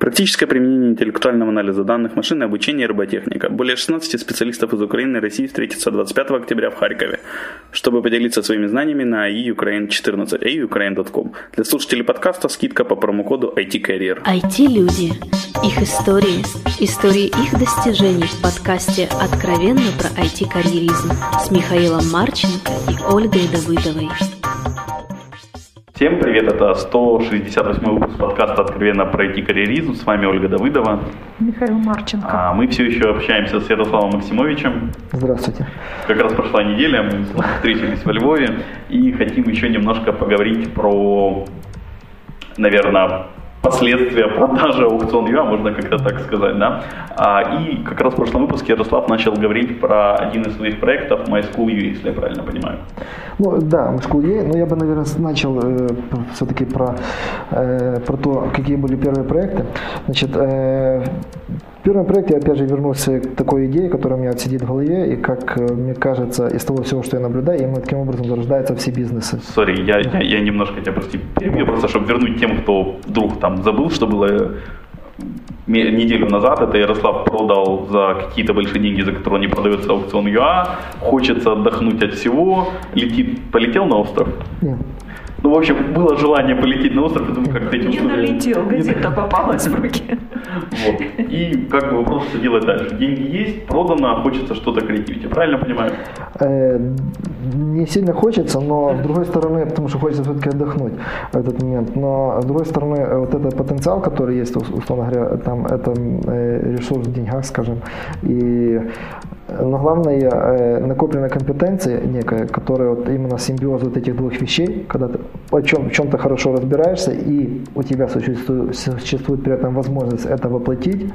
Практическое применение интеллектуального анализа данных, обучение и роботехника. Более 16 специалистов из Украины и России встретятся 25 октября в Харькове, чтобы поделиться своими знаниями на AI Ukraine 14, aiukraine.com. Для слушателей подкаста скидка по промокоду IT-карьер. IT-люди. Их истории. Истории их достижений в подкасте «Откровенно про IT-карьеризм» с Михаилом Марченко и Ольгой Давыдовой. Всем привет, это 168 выпуск подкаста «Откровенно пройти карьеризм». С вами Ольга Давыдова. Михаил Марченко. А мы все еще общаемся с Ярославом Максимовичем. Здравствуйте. Как раз прошла неделя, мы встретились во Львове и хотим еще немножко поговорить про, наверное, последствия продажи аукцион ЮА, можно как-то так сказать, да. А, и как раз в прошлом выпуске Ярослав начал говорить про один из своих проектов MySchool.ua, если я правильно понимаю. Ну да, MySchool.ua, но я бы, наверное, начал э, все-таки про, э, про то, какие были первые проекты. Значит, э, в первом проекте я опять же вернулся к такой идее, которая у меня сидит в голове, и как э, мне кажется, из того всего, что я наблюдаю, именно таким образом зарождаются все бизнесы. Сори, я, я, я немножко тебя прости, перебью, просто чтобы вернуть тем, кто вдруг там забыл, что было э, неделю назад, это Ярослав продал за какие-то большие деньги, за которые не продается аукцион ЮА, хочется отдохнуть от всего, летит, полетел на остров? Нет. Ну, в общем, было желание полететь на остров, и думаю, как ты этим Не долетел, газета попалась в руки. Вот. И как бы вопрос, что делать дальше. Деньги есть, продано, хочется что-то креативить. Я правильно понимаю? Э, не сильно хочется, но с другой стороны, потому что хочется все-таки отдохнуть в этот момент. Но с другой стороны, э, вот этот потенциал, который есть, условно говоря, там это э, ресурс в деньгах, скажем, и но главное э, накопленная компетенция некая, которая вот именно симбиоз вот этих двух вещей, когда ты о чем, чем-то хорошо разбираешься и у тебя существует, существует при этом возможность это воплотить,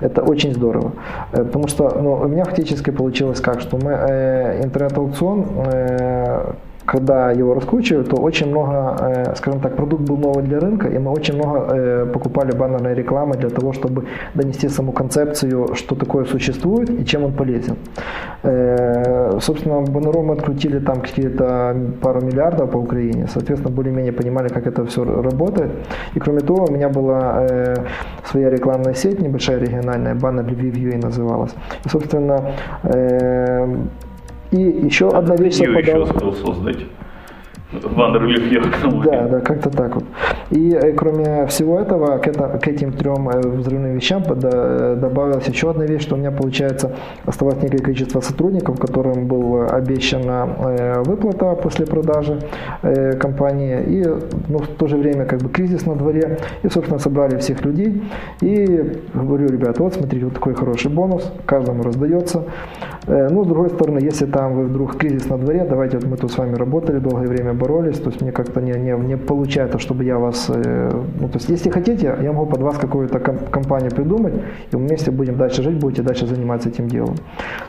это очень здорово. Э, потому что ну, у меня фактически получилось как, что мы э, интернет-аукцион э, когда его раскручивают, то очень много, скажем так, продукт был новый для рынка, и мы очень много покупали баннерной рекламы для того, чтобы донести саму концепцию, что такое существует и чем он полезен. Собственно, баннером мы открутили там какие-то пару миллиардов по Украине, соответственно, более-менее понимали, как это все работает. И кроме того, у меня была своя рекламная сеть, небольшая региональная, баннер Lviv.ua называлась. И, собственно, и еще одна вещь совпадала. еще успел создать. Вандерлиф Да, да, как-то так вот. И э, кроме всего этого, к, это, к этим трем э, взрывным вещам добавилась еще одна вещь, что у меня получается оставалось некое количество сотрудников, которым была обещана э, выплата после продажи компании. И ну, в то же время как бы кризис на дворе. И, собственно, собрали всех людей. И говорю, ребят, вот смотрите, вот такой хороший бонус, каждому раздается. Ну, с другой стороны, если там вы вдруг кризис на дворе, давайте вот мы тут с вами работали долгое время, боролись, то есть мне как-то не, не, не получается, чтобы я вас, э, ну, то есть если хотите, я могу под вас какую-то компанию придумать, и вместе будем дальше жить, будете дальше заниматься этим делом.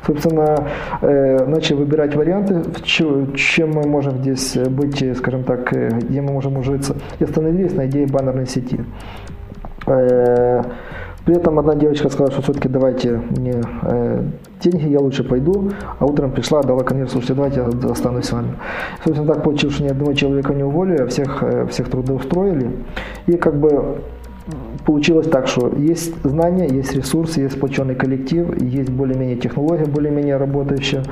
Собственно, э, начали выбирать варианты, чем мы можем здесь быть, скажем так, э, где мы можем ужиться, и остановились на идее баннерной сети. При этом одна девочка сказала, что все-таки давайте мне э, деньги, я лучше пойду. А утром пришла, дала конверт, слушайте, давайте я останусь с вами. Собственно, так получилось, что ни одного человека не уволили, а всех, э, всех трудоустроили. И как бы получилось так, что есть знания, есть ресурсы, есть сплоченный коллектив, есть более-менее технология, более-менее работающая.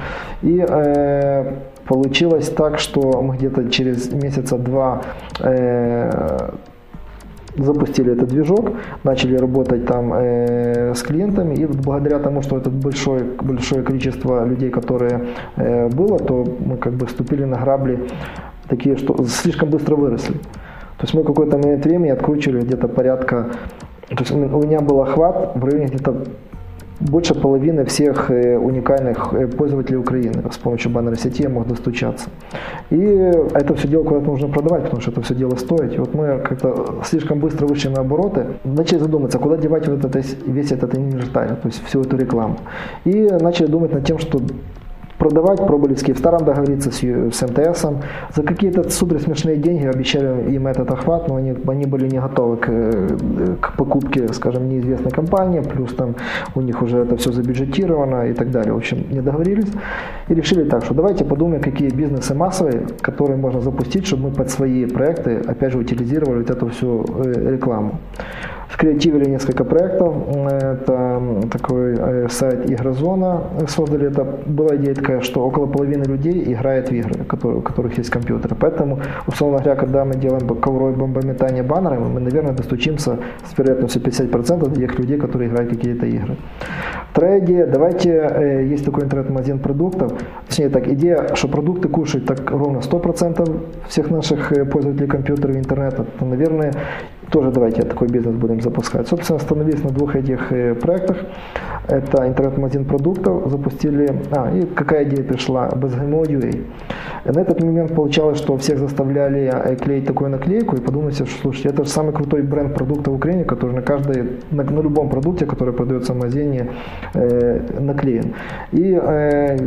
И э, получилось так, что мы где-то через месяца два э, запустили этот движок, начали работать там э, с клиентами, и благодаря тому, что это большое, большое количество людей, которые э, было, то мы как бы вступили на грабли такие, что слишком быстро выросли. То есть мы какой-то момент времени откручивали где-то порядка, то есть у меня был охват в районе где-то больше половины всех э, уникальных э, пользователей Украины с помощью баннерной сети я мог достучаться. И это все дело куда-то нужно продавать, потому что это все дело стоит. И вот мы как-то слишком быстро вышли на обороты, начали задуматься, куда девать вот это, весь этот инвентарь, то есть всю эту рекламу. И начали думать над тем, что продавать, пробовали в Киевстаром договориться с, с МТС. За какие-то супер смешные деньги обещали им этот охват, но они, они были не готовы к, к покупке, скажем, неизвестной компании, плюс там у них уже это все забюджетировано и так далее. В общем, не договорились и решили так, что давайте подумаем, какие бизнесы массовые, которые можно запустить, чтобы мы под свои проекты, опять же, утилизировали вот эту всю э, рекламу. Скреативили несколько проектов. Это такой э, сайт Игрозона создали. Это была идея такая, что около половины людей играет в игры, у которых есть компьютеры. Поэтому, условно говоря, когда мы делаем коврой бомбометание баннерами, мы, наверное, достучимся с вероятностью 50% до тех людей, которые играют какие-то игры. Вторая идея, давайте, э, есть такой интернет-магазин продуктов, точнее так, идея, что продукты кушают так ровно 100% всех наших э, пользователей компьютеров и интернета, то, наверное, тоже давайте такой бизнес будем запускать. Собственно, остановились на двух этих э, проектах. Это интернет-магазин продуктов запустили. А, и какая идея пришла? BSGMO UA. На этот момент получалось, что всех заставляли клеить такую наклейку и подумайте, что, слушайте, это же самый крутой бренд продукта в Украине, который на каждой, на, на любом продукте, который продается в магазине, наклеен. И э,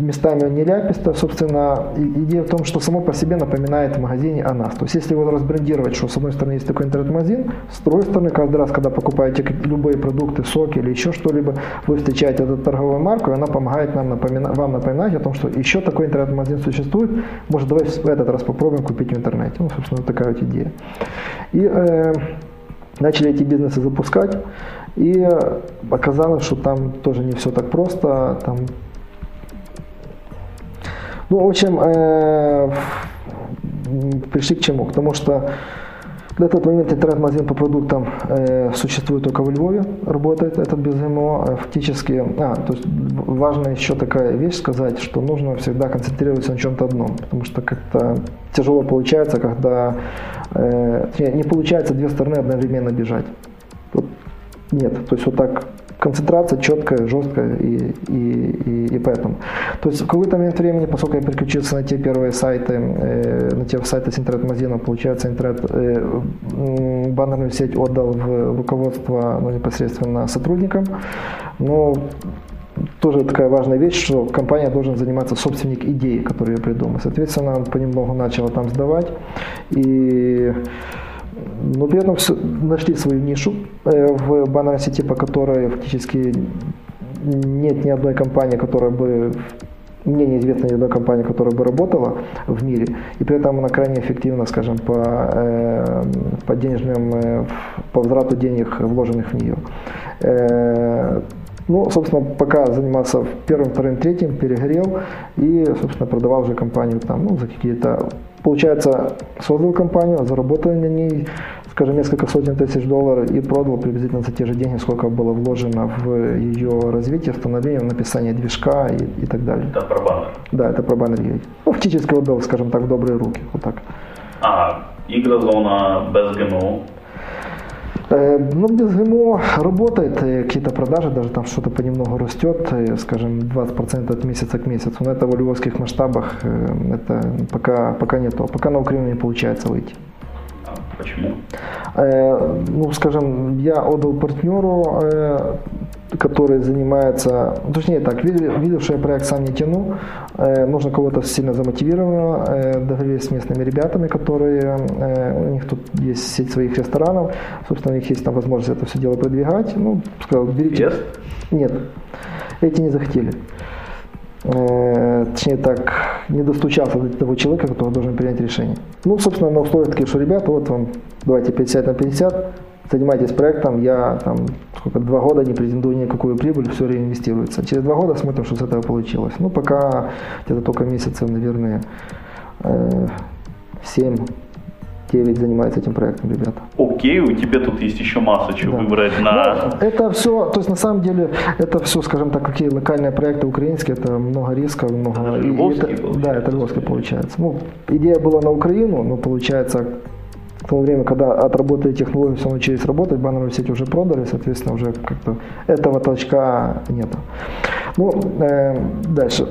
местами он не ляписто, собственно, идея в том, что само по себе напоминает в магазине о нас. То есть, если его разбрендировать, что с одной стороны есть такой интернет-магазин, с другой стороны, каждый раз, когда покупаете любые продукты, соки или еще что-либо, вы встречаете эту торговую марку, и она помогает нам напомина- вам напоминать о том, что еще такой интернет-магазин существует, может, давай в этот раз попробуем купить в интернете. Ну, собственно, такая вот идея. И э, начали эти бизнесы запускать, и оказалось, что там тоже не все так просто, там ну, в общем, э, пришли к чему? К тому, что на этот момент интернет-магазин по продуктам э, существует только в Львове, работает этот без ГМО. Э, фактически, а, то есть важно еще такая вещь сказать, что нужно всегда концентрироваться на чем-то одном, потому что как-то тяжело получается, когда э, не получается две стороны одновременно бежать. Нет, то есть вот так концентрация четкая, жесткая и, и, и, и поэтому. То есть в какой-то момент времени, поскольку я переключился на те первые сайты, э, на те сайты с интернет-магазином, получается, интернет, э, баннерную сеть отдал в руководство ну, непосредственно сотрудникам. Но тоже такая важная вещь, что компания должен заниматься собственник идеи, которую я придумал. Соответственно, он понемногу начал там сдавать. И но при этом нашли свою нишу э, в баннерной сети, по которой фактически нет ни одной компании, которая бы мне неизвестна ни одной компании, которая бы работала в мире, и при этом она крайне эффективна, скажем, по, э, по денежным, э, по возврату денег, вложенных в нее. Ну, собственно, пока занимался первым, вторым, третьим, перегорел и, собственно, продавал уже компанию там, ну, за какие-то... Получается, создал компанию, заработал на ней, скажем, несколько сотен тысяч долларов и продал приблизительно за те же деньги, сколько было вложено в ее развитие, становление, написание движка и, и так далее. Это про баннер? Да, это про баннер Ну, фактически отдал, скажем так, в добрые руки. Вот так. А, игрозона без ГМО ну, без ГМО работает, какие-то продажи, даже там что-то понемногу растет, скажем, 20% от месяца к месяцу. Но это в львовских масштабах это пока, пока нет, пока на Украину не получается выйти. А почему? Ну, скажем, я отдал партнеру который занимается, ну, точнее так, видел, что я проект сам не тяну, э, нужно кого-то сильно замотивированного, э, договорились с местными ребятами, которые, э, у них тут есть сеть своих ресторанов, собственно, у них есть там возможность это все дело продвигать, ну, сказал, берите. Yes? Нет, эти не захотели. Э, точнее так, не достучался до того человека, который должен принять решение. Ну, собственно, на условиях такие, что, ребята, вот вам, давайте 50 на 50, занимайтесь проектом, я там сколько, два года не претендую ни на какую прибыль, все реинвестируется. Через два года смотрим, что с этого получилось. Ну, пока где-то только месяцев, наверное, 7 э, 9 занимается этим проектом, ребята. Окей, у тебя тут есть еще масса чего да. выбрать на... Ну, это все, то есть на самом деле, это все, скажем так, какие локальные проекты украинские, это много рисков, много... Это и, это, да, это львовский получается. Ну, идея была на Украину, но получается в то время, когда отработали технологию, все научились работать, баннерную сеть уже продали, соответственно, уже как-то этого толчка нет. Ну, э, дальше.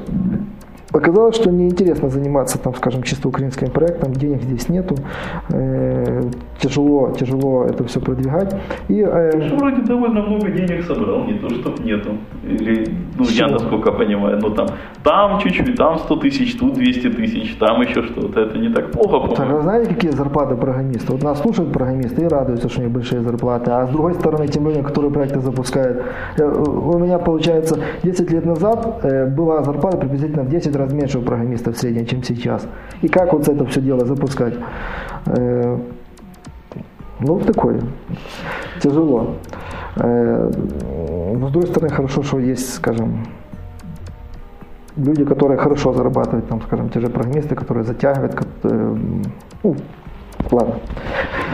Оказалось, что неинтересно заниматься, там, скажем, чисто украинским проектом, денег здесь нету, э, тяжело, тяжело это все продвигать. И, э, вроде довольно много денег собрал, не то, что нету. Или, ну, Все. я насколько понимаю, ну там, там чуть-чуть, там 100 тысяч, тут 200 тысяч, там еще что-то. Это не так плохо, по-моему. Так, а знаете, какие зарплаты программистов? Вот нас слушают программисты и радуются, что у них большие зарплаты. А с другой стороны, тем людям, которые проекты запускают, э, у меня, получается, 10 лет назад э, была зарплата приблизительно в 10 раз меньше у программистов в среднем, чем сейчас. И как вот это все дело запускать? Э, Ну, такой. Тяжело. Э, Но с другой стороны, хорошо, что есть, скажем, люди, которые хорошо зарабатывают, там, скажем, те же программисты, которые затягивают, э, ну, ладно.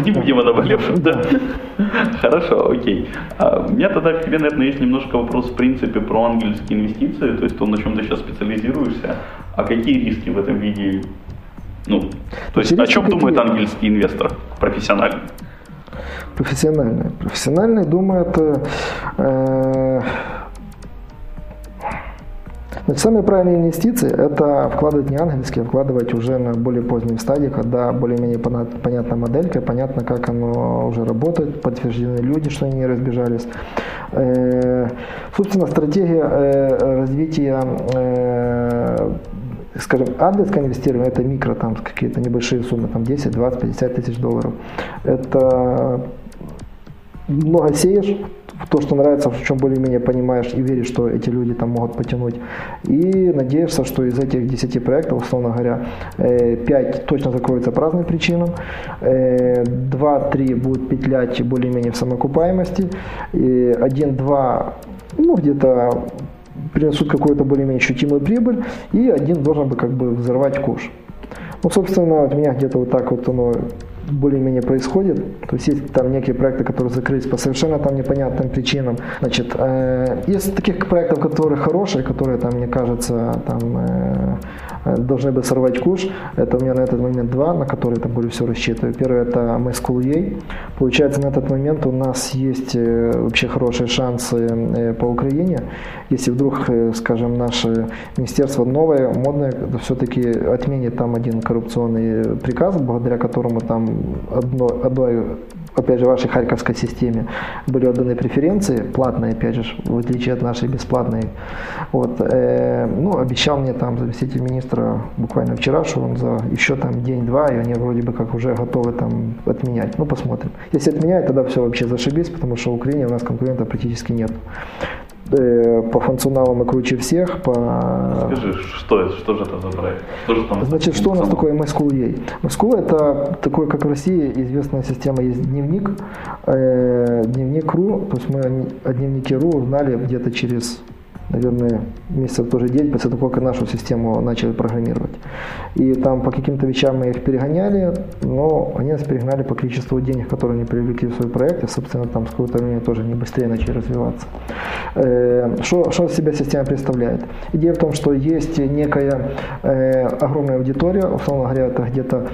Не будем о наболевшем, да. Хорошо, окей. А у меня тогда к тебе, наверное, есть немножко вопрос, в принципе, про ангельские инвестиции, то есть то, на чем ты сейчас специализируешься, а какие риски в этом виде, ну, то есть о Риски чем думает ангельский инвестор профессиональный? Профессиональные. Профессиональные думают, э, э, значит, самые правильные инвестиции – это вкладывать не ангельские, а вкладывать уже на более поздней стадии, когда более-менее понятна моделька, понятно, как оно уже работает, подтверждены люди, что они не разбежались. Э, собственно, стратегия э, развития э, скажем, ангельское инвестирование это микро, там какие-то небольшие суммы, там 10, 20, 50 тысяч долларов. Это много сеешь в то, что нравится, в чем более-менее понимаешь и веришь, что эти люди там могут потянуть. И надеешься, что из этих 10 проектов, условно говоря, 5 точно закроются по разным причинам, 2-3 будут петлять более-менее в самоокупаемости, 1-2 ну, где-то принесут какую-то более-менее ощутимую прибыль, и один должен бы как бы взорвать куш. Ну, собственно, у меня где-то вот так вот оно более-менее происходит. То есть есть там некие проекты, которые закрылись по совершенно там непонятным причинам. Значит, э, есть таких проектов, которые хорошие, которые там, мне кажется, там э, должны бы сорвать куш. Это у меня на этот момент два, на которые там более всего рассчитываю. Первый это MySchool.ua. Получается, на этот момент у нас есть э, вообще хорошие шансы э, по Украине. Если вдруг, э, скажем, наше министерство новое, модное, все-таки отменит там один коррупционный приказ, благодаря которому там одно, одной опять же, вашей харьковской системе были отданы преференции, платные, опять же, в отличие от нашей бесплатной. Вот, э, ну, обещал мне там заместитель министра буквально вчера, что он за еще там день-два, и они вроде бы как уже готовы там отменять. Ну, посмотрим. Если отменяют, тогда все вообще зашибись, потому что в Украине у нас конкурентов практически нет. Э, по функционалу мы круче всех, по Скажи, что это, что же это за проект? Что же там Значит, что у нас такое MySchool.ua? MySchool это такой, как в России, известная система, есть дневник, э, дневник.ру, то есть мы о- о дневнике .ру узнали где-то через, наверное, месяцев тоже 9 после того, как нашу систему начали программировать. И там по каким-то вещам мы их перегоняли, но они нас перегнали по количеству денег, которые они привлекли в свой проект, и, собственно, там с какого-то времени тоже не быстрее начали развиваться. Э, Что, что из себя система представляет? Идея в том, что есть некая э, огромная аудитория, условно говоря, это где-то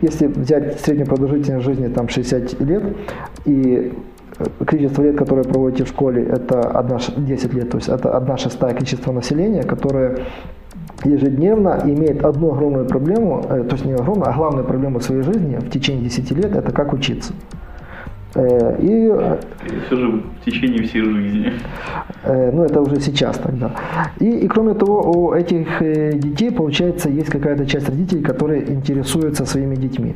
если взять среднюю продолжительность жизни там 60 лет и количество лет, которое проводите в школе, это одна, ш- 10 лет, то есть это одна шестая количество населения, которое ежедневно имеет одну огромную проблему, э, то есть не огромную, а главную проблему в своей жизни в течение 10 лет, это как учиться. Э, И э, Все же в течение всей жизни. Э, Ну, это уже сейчас тогда. И, и кроме того, у этих детей, получается, есть какая-то часть родителей, которые интересуются своими детьми.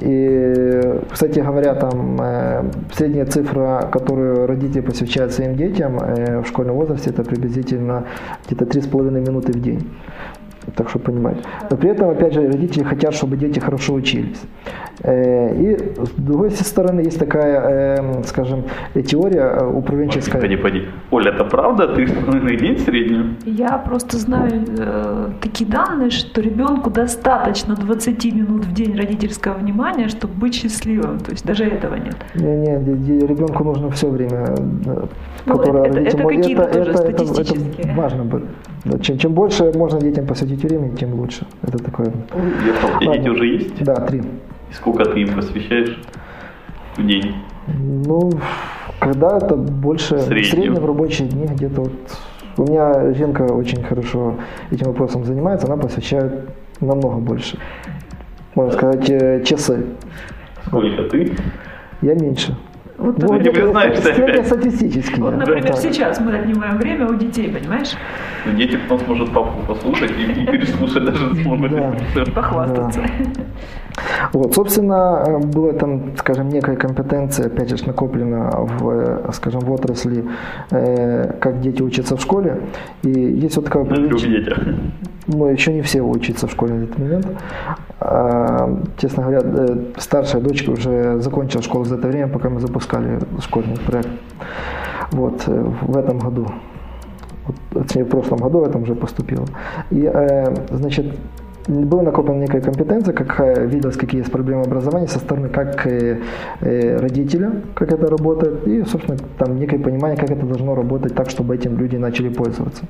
И, кстати говоря, там средняя цифра, которую родители посвящают своим детям в школьном возрасте, это приблизительно где-то 3,5 минуты в день. Так что понимать. Но при этом, опять же, родители хотят, чтобы дети хорошо учились. И с другой стороны, есть такая, скажем, теория управленческая. Погоди, погоди. Оля, это правда? Ты в день среднюю? Я просто знаю э, такие данные, что ребенку достаточно 20 минут в день родительского внимания, чтобы быть счастливым. То есть даже этого нет. Не, не, де- де- ребенку нужно все время, э, Ну, которое это- родителям- это какие-то тоже это, статистические. важно. бы. Да, Чем, чем больше можно детям посвятить времени, тем лучше. Это такое. Тебя дети уже есть? Да, три. И сколько ты им посвящаешь в день? Ну, когда это больше В среднем. в среднем в рабочие дни где-то вот. У меня Женка очень хорошо этим вопросом занимается, она посвящает намного больше. Можно сказать, э, часы. Сколько ты? Я меньше. Вот, Ну, ты это признаешься опять. среднестатистически. вот, да, например, так. сейчас мы отнимаем время у детей, понимаешь? Ну, дети потом сможет папу послушать и, и переслушать даже смогут. Да. Похвастаться. Вот, собственно, э, была там, скажем, некая компетенция, опять же, накоплена в, э, скажем, в отрасли, э, как дети учатся в школе. И есть вот такая управленческая- детях. Но еще не все учатся в школе на этот момент. А, честно говоря, э, старшая дочка уже закончила школу за это время, пока мы запускали школьный проект. Вот, э, в этом году. Вот, в прошлом году в этом уже поступила. И, э, значит, была накоплена некая компетенция, как э, виделось, какие есть проблемы образования со стороны как э, э, родителя, как это работает, и, собственно, там некое понимание, как это должно работать так, чтобы этим люди начали пользоваться.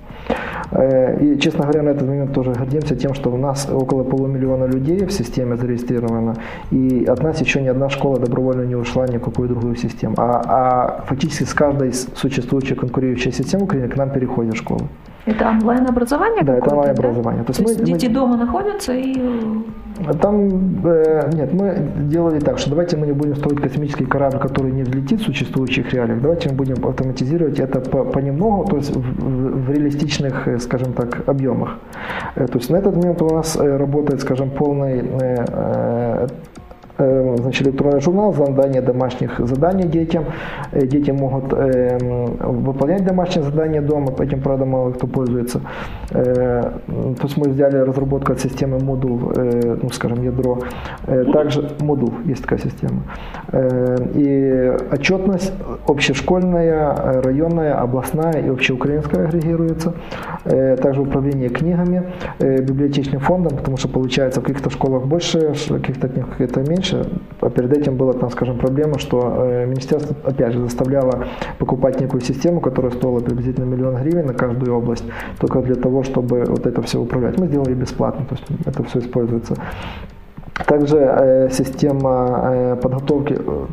И, честно говоря, на этот момент тоже гордимся тем, что у нас около полумиллиона людей в системе зарегистрировано, и от нас еще ни одна школа добровольно не ушла ни в какую другую систему. А, а фактически с каждой существующей конкурирующей системы к нам переходят школы. Это онлайн-образование? Да, это онлайн-образование. Да? То, То есть, мы, дети мы... дома находятся и... Там, э, нет, мы делали так, что давайте мы не будем строить космический корабль, который не взлетит в существующих реалиях, давайте мы будем автоматизировать это по, понемногу, то есть в, в, в реалистичных, э, скажем так, объемах. Э, то есть на этот момент у нас э, работает, скажем, полный Э, значит, электронный журнал, задание домашних заданий детям. Дети могут выполнять домашние задания дома, этим, правда, мало кто пользуется. То есть мы взяли разработку от системы Moodle, ну, скажем, ядро. Также Moodle есть такая система. И отчетность общешкольная, районная, областная и общеукраинская агрегируется. Также управление книгами, библиотечным фондом, потому что получается в каких-то школах больше, в каких-то книгах это меньше раньше, а перед этим была, там, скажем, проблема, что э, министерство, опять же, заставляло покупать некую систему, которая стоила приблизительно миллион гривен на каждую область, только для того, чтобы вот это все управлять. Мы сделали бесплатно, то есть это все используется. Также э, система э, подготовки, э,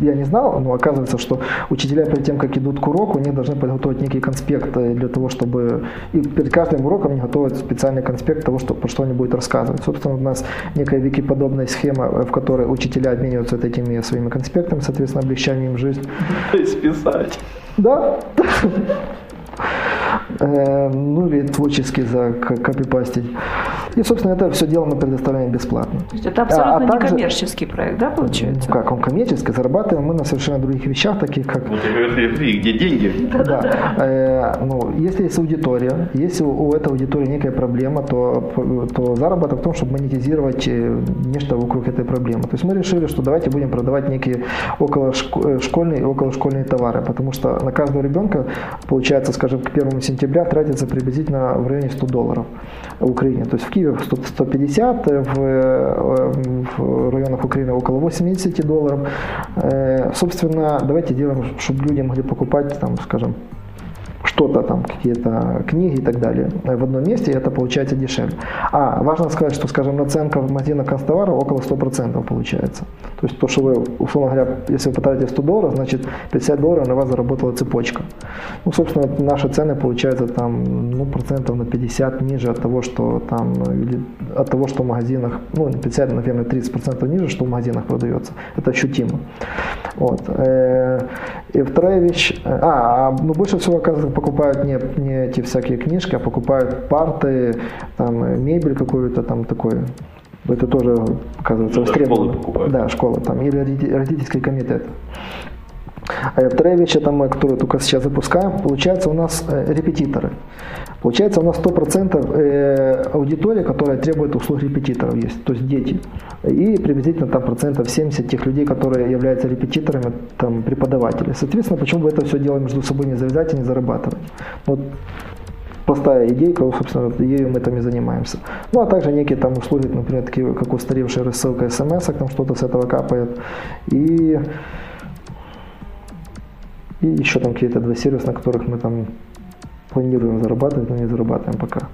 я не знал, но оказывается, что учителя перед тем, как идут к уроку, они должны подготовить некий конспект э, для того, чтобы... И перед каждым уроком они готовят специальный конспект того, что, про что они будут рассказывать. Собственно, у нас некая вики-подобная схема, э, в которой учителя обмениваются вот этими своими конспектами, соответственно, облегчаем им жизнь. То есть писать. Да. Ну или творчески закопипастить. И, собственно, это все дело мы предоставляем бесплатно. То есть это абсолютно а, а также, некоммерческий проект, да, получается? Ну, как он коммерческий, зарабатываем мы на совершенно других вещах, таких как... Вот я где деньги? Да. Э, ну, если есть аудитория, если у этой аудитории некая проблема, то, то заработок в том, чтобы монетизировать э, нечто вокруг этой проблемы. То есть мы решили, что давайте будем продавать некие околошкольные и околошкольные товары, потому что на каждого ребенка получается, скажем, к 1 сентября тратится приблизительно в районе 100 долларов в Украине. То есть в Киеве 150, в, в районах Украины около 80 долларов. Э, собственно, давайте делаем, чтобы люди могли покупать, там, скажем, что-то там, какие-то книги и так далее в одном месте, и это получается дешевле. А, важно сказать, что, скажем, наценка в магазинах констовара около 100% получается. То есть то, что вы, условно говоря, если вы потратите 100 долларов, значит 50 долларов на вас заработала цепочка. Ну, собственно, наши цены получаются там, ну, процентов на 50 ниже от того, что там, или от того, что в магазинах, ну, 50, наверное, 30% ниже, что в магазинах продается. Это ощутимо. Вот. Э, и вторая вещь, а, а ну, больше всего, оказывается, покупают не, не эти всякие книжки, а покупают парты, там, мебель какую-то там такое. Это тоже, оказывается, востребовано. Да, школа там, или родительский комитет. А вторая вещь, это мы, которую только сейчас запускаем, получается у нас э, репетиторы. Получается у нас 100% э, аудитория, которая требует услуг репетиторов есть, то есть дети. И приблизительно там процентов 70 тех людей, которые являются репетиторами, там преподаватели. Соответственно, почему бы это все дело между собой не завязать и не зарабатывать? Вот простая идейка, собственно, ею мы там и занимаемся. Ну, а также некие там услуги, например, такие, как устаревшая рассылка смс, там что-то с этого капает. И и еще там какие-то два сервиса, на которых мы там планируем зарабатывать, но не зарабатываем пока.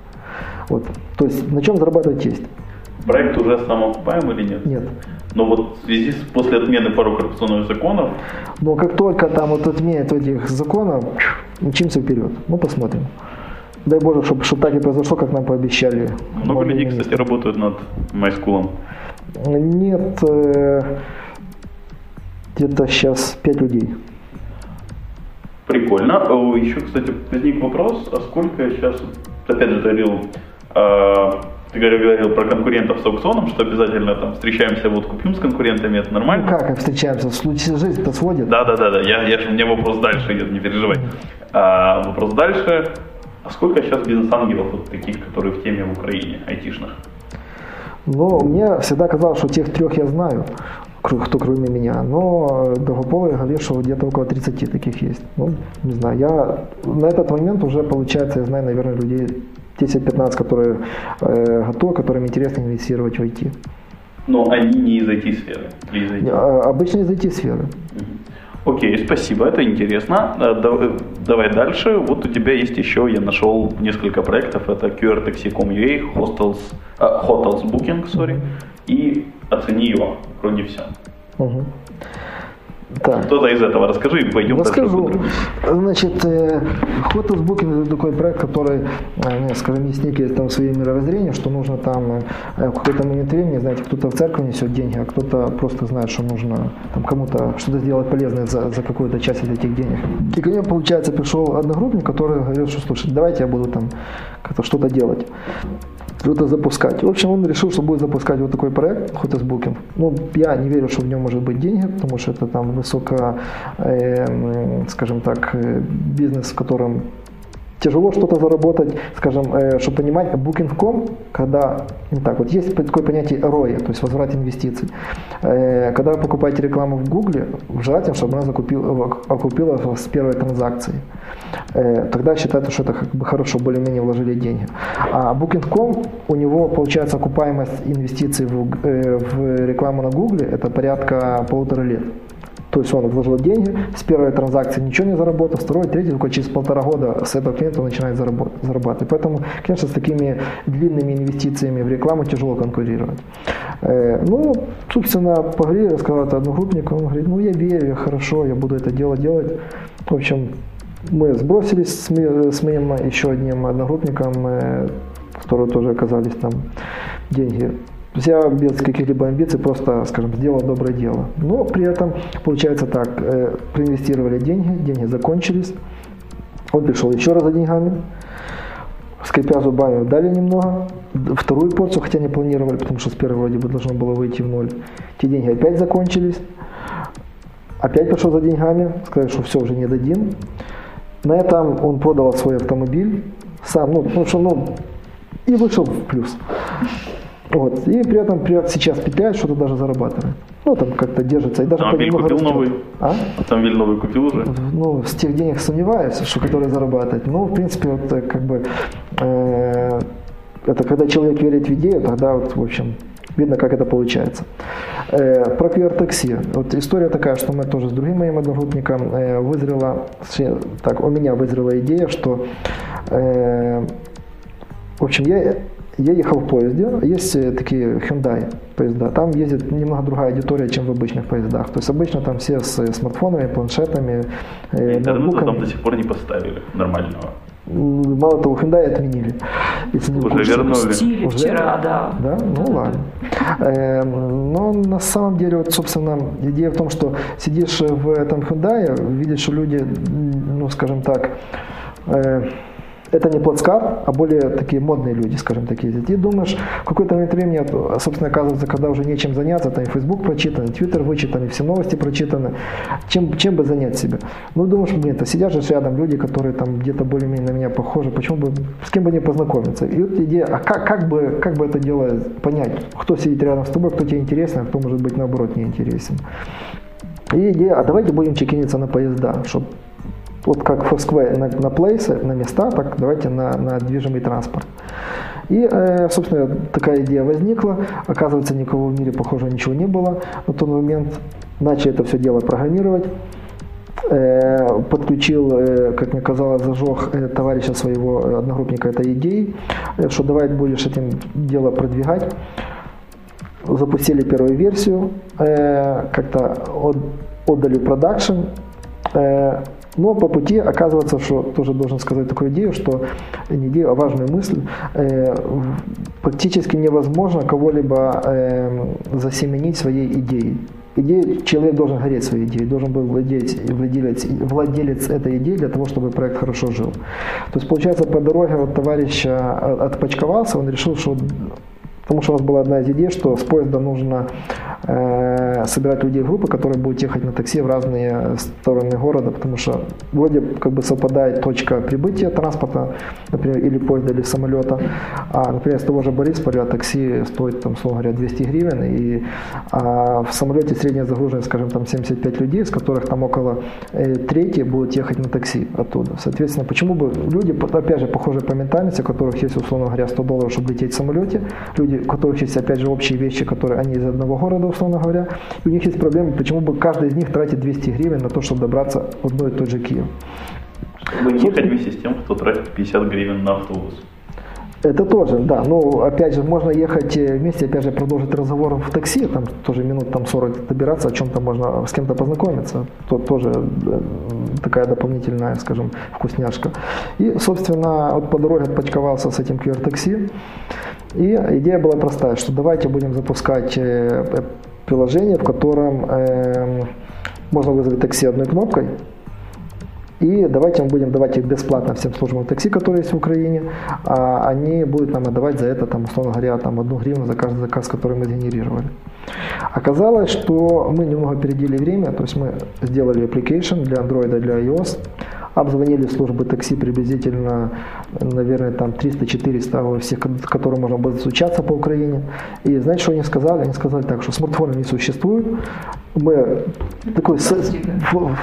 Вот. То есть на чем зарабатывать есть. Проект уже самоокупаем или нет? Нет. Но вот в связи с после отмены пару коррупционных законов... Но как только там вот отменят этих законов, мчимся вперед. Ну, посмотрим. Дай Боже, чтобы, чтобы так и произошло, как нам пообещали. Много людей, кстати, работают над MySchool? Нет, э, где-то сейчас 5 людей. Прикольно. Еще, кстати, возник вопрос, а сколько сейчас, опять же, говорил, э, ты говорил про конкурентов с аукционом, что обязательно там встречаемся, вот купим с конкурентами, это нормально? Ну как встречаемся? В случае жизни-то сводит. Да, да, да, да. Я, я, у меня вопрос дальше идет, не переживай. А, вопрос дальше. А сколько сейчас бизнес-ангелов вот таких, которые в теме в Украине, айтишных? Ну, мне всегда казалось, что тех трех я знаю, кто кроме меня. Но Долгополый говорит, что где-то около 30 таких есть. Ну, не знаю, я на этот момент уже, получается, я знаю, наверное, людей 10-15, которые э, готовы, которым интересно инвестировать в IT. Но они не из IT-сферы? Из IT? А, обычно из IT-сферы. Окей, спасибо, это интересно. Э, э, давай дальше. Вот у тебя есть еще, я нашел несколько проектов. Это QRTaxi.com.ua, Hostels, uh, Hotels Booking, sorry, и Оцени его, вроде все. Угу. Так. Что-то из этого расскажи и пойдем Расскажу. Значит, э, Hotels Booking это такой проект, который, э, скажем, есть некие там свои мировоззрения, что нужно там э, в какой-то момент времени, знаете, кто-то в церковь несет деньги, а кто-то просто знает, что нужно там кому-то что-то сделать полезное за, за какую-то часть этих денег. И ко мне, получается, пришел одногруппник, который говорил, что слушай, давайте я буду там как-то что-то делать что-то запускать. В общем, он решил, что будет запускать вот такой проект Hotels Booking. Ну, я не верю, что в нем может быть деньги, потому что это там высоко, э, скажем так, э, бизнес, в котором тяжело что-то заработать, скажем, э, чтобы понимать, Booking.com, когда, не так, вот есть такое понятие ROI, то есть возврат инвестиций. Э, когда вы покупаете рекламу в Google, желательно, чтобы она закупила, окупила с первой транзакции. Э, тогда считается, что это как бы хорошо, более-менее вложили деньги. А Booking.com, у него получается окупаемость инвестиций в, в рекламу на Google, это порядка полутора лет. То есть он вложил деньги, с первой транзакции ничего не заработал, второй, третьей, только через полтора года с этого клиента он начинает зарабатывать. Поэтому, конечно, с такими длинными инвестициями в рекламу тяжело конкурировать. Э, ну, собственно, поговорили, рассказал это одногруппнику, он говорит, ну я верю, хорошо, я буду это дело делать. В общем, мы сбросились с, с моим еще одним одногруппником, э, которые тоже оказались там деньги я без каких-либо амбиций просто, скажем, сделал доброе дело. Но при этом получается так, э, проинвестировали деньги, деньги закончились, он пришел еще раз за деньгами, скрипя зубами дали немного, вторую порцию, хотя не планировали, потому что с первой вроде бы должно было выйти в ноль. Те деньги опять закончились, опять пошел за деньгами, сказали, что все, уже не дадим. На этом он продал свой автомобиль сам, ну, потому что, ну, и вышел в плюс. Вот. И при этом при, сейчас петляет, что-то даже зарабатывает. Ну, там как-то держится. И даже Автомобиль купил растет. новый? А? Автомобиль новый купил уже? Ну, с тех денег сомневаюсь, что которые зарабатывать. Ну, в принципе, вот э, как бы э, это когда человек верит в идею, тогда вот, в общем, видно, как это получается. Э, про QR-такси. Вот история такая, что мы тоже с другим моим одногруппником э, вызрела, так, у меня вызрела идея, что э, в общем, я я ехал в поезде, есть такие Hyundai поезда, там ездит немного другая аудитория, чем в обычных поездах. То есть обычно там все с смартфонами, планшетами, Интернета там до сих пор не поставили нормального. Мало того, Hyundai отменили. Если не уже вернули. Уже? Вчера, да. Да? Ну да, ладно. Да. Э, но на самом деле, вот, собственно, идея в том, что сидишь в этом Hyundai, видишь, что люди, ну, скажем так, э, это не плацкар, а более такие модные люди, скажем так, ездят. И думаешь, в какой-то момент времени, собственно, оказывается, когда уже нечем заняться, там и Facebook прочитан, и Twitter вычитан, и все новости прочитаны, чем, чем бы занять себя? Ну, думаешь, блин, то сидят же рядом люди, которые там где-то более-менее на меня похожи, почему бы, с кем бы не познакомиться? И вот идея, а как, как, бы, как бы это дело понять, кто сидит рядом с тобой, кто тебе интересен, а кто может быть наоборот неинтересен? И идея, а давайте будем чекиниться на поезда, чтобы вот как Foursquare на, на плейсы, на места, так давайте на, на движимый транспорт. И, э, собственно, такая идея возникла. Оказывается, никого в мире, похоже, ничего не было на тот момент. Начали это все дело программировать. Э, подключил, э, как мне казалось, зажег товарища своего одногруппника этой идеей, что давай будешь этим дело продвигать. Запустили первую версию, как-то отдали продакшн, но по пути оказывается, что тоже должен сказать такую идею, что не идею, а важную мысль, э, практически невозможно кого-либо э, засеменить своей идеей. Идея, человек должен гореть своей идеей, должен был владеть, владелец, владелец этой идеи для того, чтобы проект хорошо жил. То есть, получается, по дороге вот товарища отпочковался, он решил, что Потому что у нас была одна из идей, что с поезда нужно э, собирать людей в группы, которые будут ехать на такси в разные стороны города, потому что вроде как бы совпадает точка прибытия транспорта, например, или поезда, или самолета. А, например, с того же Борисполя такси стоит, там, условно говоря, 200 гривен, и а в самолете средняя загруженность, скажем, там 75 людей, из которых там около э, трети будут ехать на такси оттуда. Соответственно, почему бы люди, опять же, похожие по ментальности, у которых есть, условно говоря, 100 долларов, чтобы лететь в самолете, люди у которых есть, опять же, общие вещи, которые они из одного города, условно говоря, и у них есть проблемы, почему бы каждый из них тратит 200 гривен на то, чтобы добраться в одной и тот же Киев. Не ехать вместе с тем, кто тратит 50 гривен на автобус. Это тоже, да. Ну, опять же, можно ехать э, вместе, опять же, продолжить разговор в такси, там тоже минут там 40 добираться, о чем-то можно с кем-то познакомиться. То тоже э, такая дополнительная, скажем, вкусняшка. И, собственно, вот по дороге отпочковался с этим QR-такси. И идея была простая, что давайте будем запускать э, приложение, в котором э, можно вызвать такси одной кнопкой, и давайте мы будем давать их бесплатно всем службам такси, которые есть в Украине. А они будут нам отдавать за это, там, условно говоря, там, одну гривну за каждый заказ, который мы сгенерировали. Оказалось, что мы немного опередили время, то есть мы сделали application для Android и для iOS, обзвонили службы такси приблизительно, наверное, там 300-400 всех, которые можно было стучаться по Украине. И знаете, что они сказали? Они сказали так, что смартфоны не существуют. Мы такой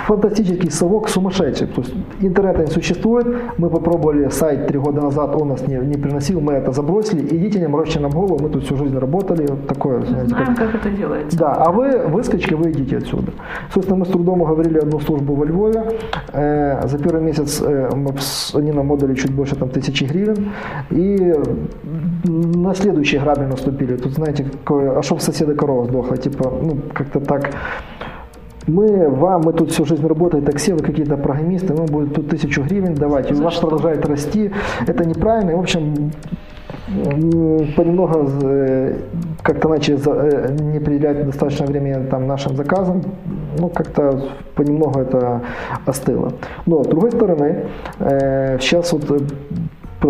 фантастический совок сумасшедший. То есть интернета не существует. Мы попробовали сайт три года назад, он нас не, не приносил, мы это забросили. Идите, не морочьте нам голову, мы тут всю жизнь работали. Вот такое, знаете, Знаем, как... как это делается. Да, а вы, выскочки, вы идите отсюда. Собственно, мы с трудом уговорили одну службу во Львове. Э, первый месяц э, они нам отдали чуть больше там, тысячи гривен. И на следующий грабель наступили. Тут, знаете, какое, а что в соседа корова сдохла? Типа, ну, как-то так мы вам, мы тут всю жизнь работаем, такси, вы какие-то программисты, мы будем тут тысячу гривен давать, и у вас продолжает расти. Это неправильно. И, в общем, понемногу э, как-то начали э, не определять достаточно времени там, нашим заказам, ну, как-то понемногу это остыло. Но, с другой стороны, э, сейчас вот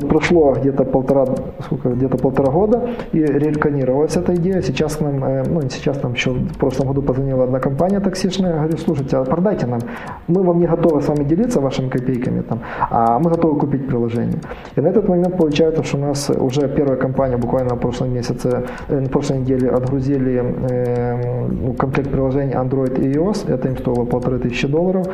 прошло где-то полтора, сколько, где-то полтора года, и реальканировалась эта идея. Сейчас нам, э, ну сейчас, нам еще в прошлом году позвонила одна компания таксишная, говорю, слушайте, а продайте нам, мы вам не готовы с вами делиться вашими копейками, там, а мы готовы купить приложение. И на этот момент получается, что у нас уже первая компания буквально в прошлом месяце, э, на прошлой неделе отгрузили э, ну, комплект приложений Android и iOS, это им стоило полторы тысячи долларов,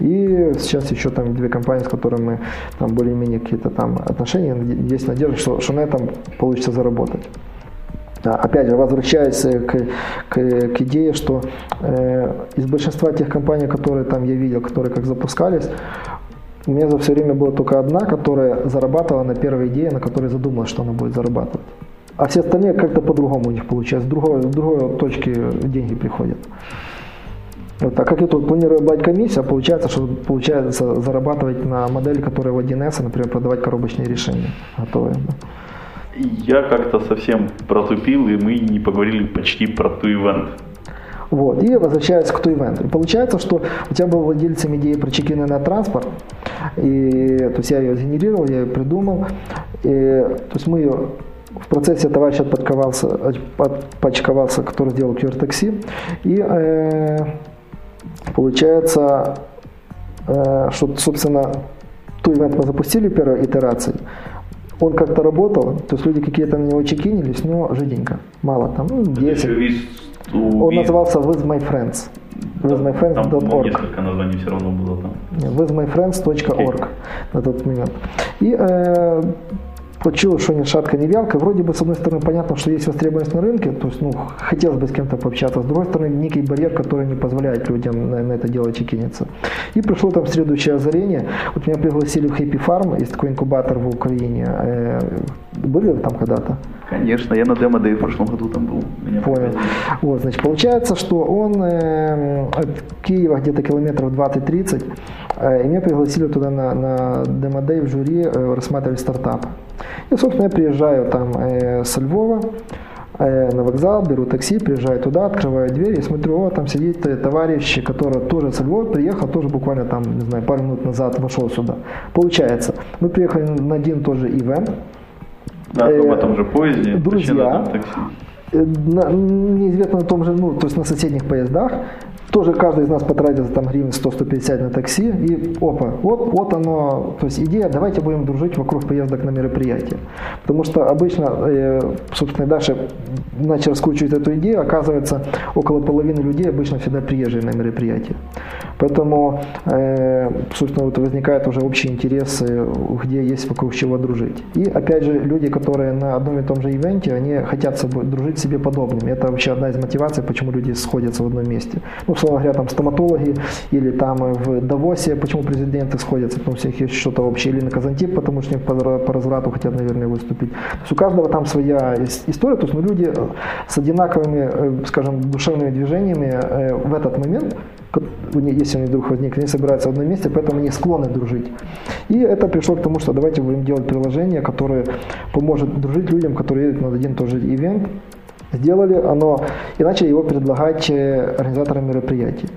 и сейчас еще там две компании, с которыми мы там более-менее какие-то там отношения, есть надежда, что, что на этом получится заработать. Опять же, возвращаясь к, к, к идее, что э, из большинства тех компаний, которые там я видел, которые как запускались, у меня за все время была только одна, которая зарабатывала на первой идее, на которой задумалась, что она будет зарабатывать. А все остальные как-то по-другому у них получается, с другой, с другой точки деньги приходят. А как я тут планирую брать комиссию, а получается, что получается зарабатывать на модели, которая в 1С, например, продавать коробочные решения готовые. Да. Я как-то совсем протупил, и мы не поговорили почти про ту-ивент. Вот. И возвращаясь к ту-ивенту. Получается, что у тебя был владельцем идеи про чекины на транспорт, и, то есть я ее сгенерировал, я ее придумал, и, то есть мы ее в процессе товарищ отпочковался, отпочковался который сделал QR-такси, и э, Получается, э, что, собственно, ту ивент мы запустили первой итерации, он как-то работал, то есть люди какие-то на него чекинились, но жиденько, мало там, ну, 10. Он назывался With My Friends. WithMyFriends.org. Несколько названий все равно было там. WithMyFriends.org okay. на тот момент. И э, Получилось, что ни шатка, ни вялка. Вроде бы, с одной стороны, понятно, что есть востребованность на рынке, то есть, ну, хотелось бы с кем-то пообщаться. С другой стороны, некий барьер, который не позволяет людям на, на это дело чекиниться. И пришло там следующее озарение. Вот меня пригласили в Happy Farm, есть такой инкубатор в Украине. Э, были там когда-то? Конечно, я на демо в прошлом году там был. Меня Понял. Вот, значит, получается, что он э, от Киева где-то километров 20-30, э, и меня пригласили туда на, на демо в жюри э, рассматривать стартап. И, собственно, я приезжаю там э, со Львова, э, на вокзал, беру такси, приезжаю туда, открываю дверь и смотрю, о, там сидит товарищ, который тоже со Львова приехал, тоже буквально там, не знаю, пару минут назад вошел сюда. Получается, мы приехали на один тоже ивент, Да, в этом же поезде. Друзья, на, неизвестно на том же, ну, то есть на соседних поездах, тоже каждый из нас потратил там гривен 100-150 на такси, и опа, вот, вот оно, то есть идея, давайте будем дружить вокруг поездок на мероприятия. Потому что обычно, э, собственно, дальше начал раскручивать эту идею, оказывается, около половины людей обычно всегда приезжие на мероприятия. Поэтому, э, собственно, вот возникает уже общий интерес, где есть вокруг чего дружить. И опять же, люди, которые на одном и том же ивенте, они хотят собой дружить себе подобными. Это вообще одна из мотиваций, почему люди сходятся в одном месте. Ну, условно говоря, там стоматологи или там в Давосе, почему президенты сходятся, потому что у них есть что-то общее, или на Казантип, потому что они по разврату хотят, наверное, выступить. То есть у каждого там своя история, то есть ну, люди с одинаковыми, э, скажем, душевными движениями э, в этот момент если у них вдруг возник, они собираются в одном месте, поэтому они склонны дружить. И это пришло к тому, что давайте будем делать приложение, которое поможет дружить людям, которые едут на один тоже ивент, сделали оно и начали его предлагать э, организаторам мероприятий.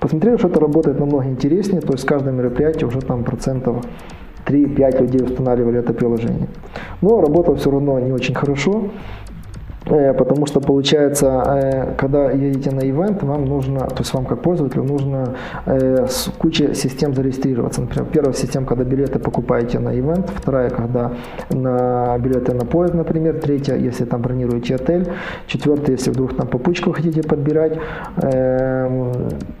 Посмотрели, что это работает намного интереснее, то есть каждое мероприятие уже там процентов 3-5 людей устанавливали это приложение. Но работало все равно не очень хорошо. Э, потому что получается, э, когда едете на ивент, вам нужно, то есть вам как пользователю нужно э, с кучей систем зарегистрироваться. Например, первая система, когда билеты покупаете на ивент, вторая, когда на билеты на поезд, например, третья, если там бронируете отель, четвертая, если вдруг там попутчику хотите подбирать, эм,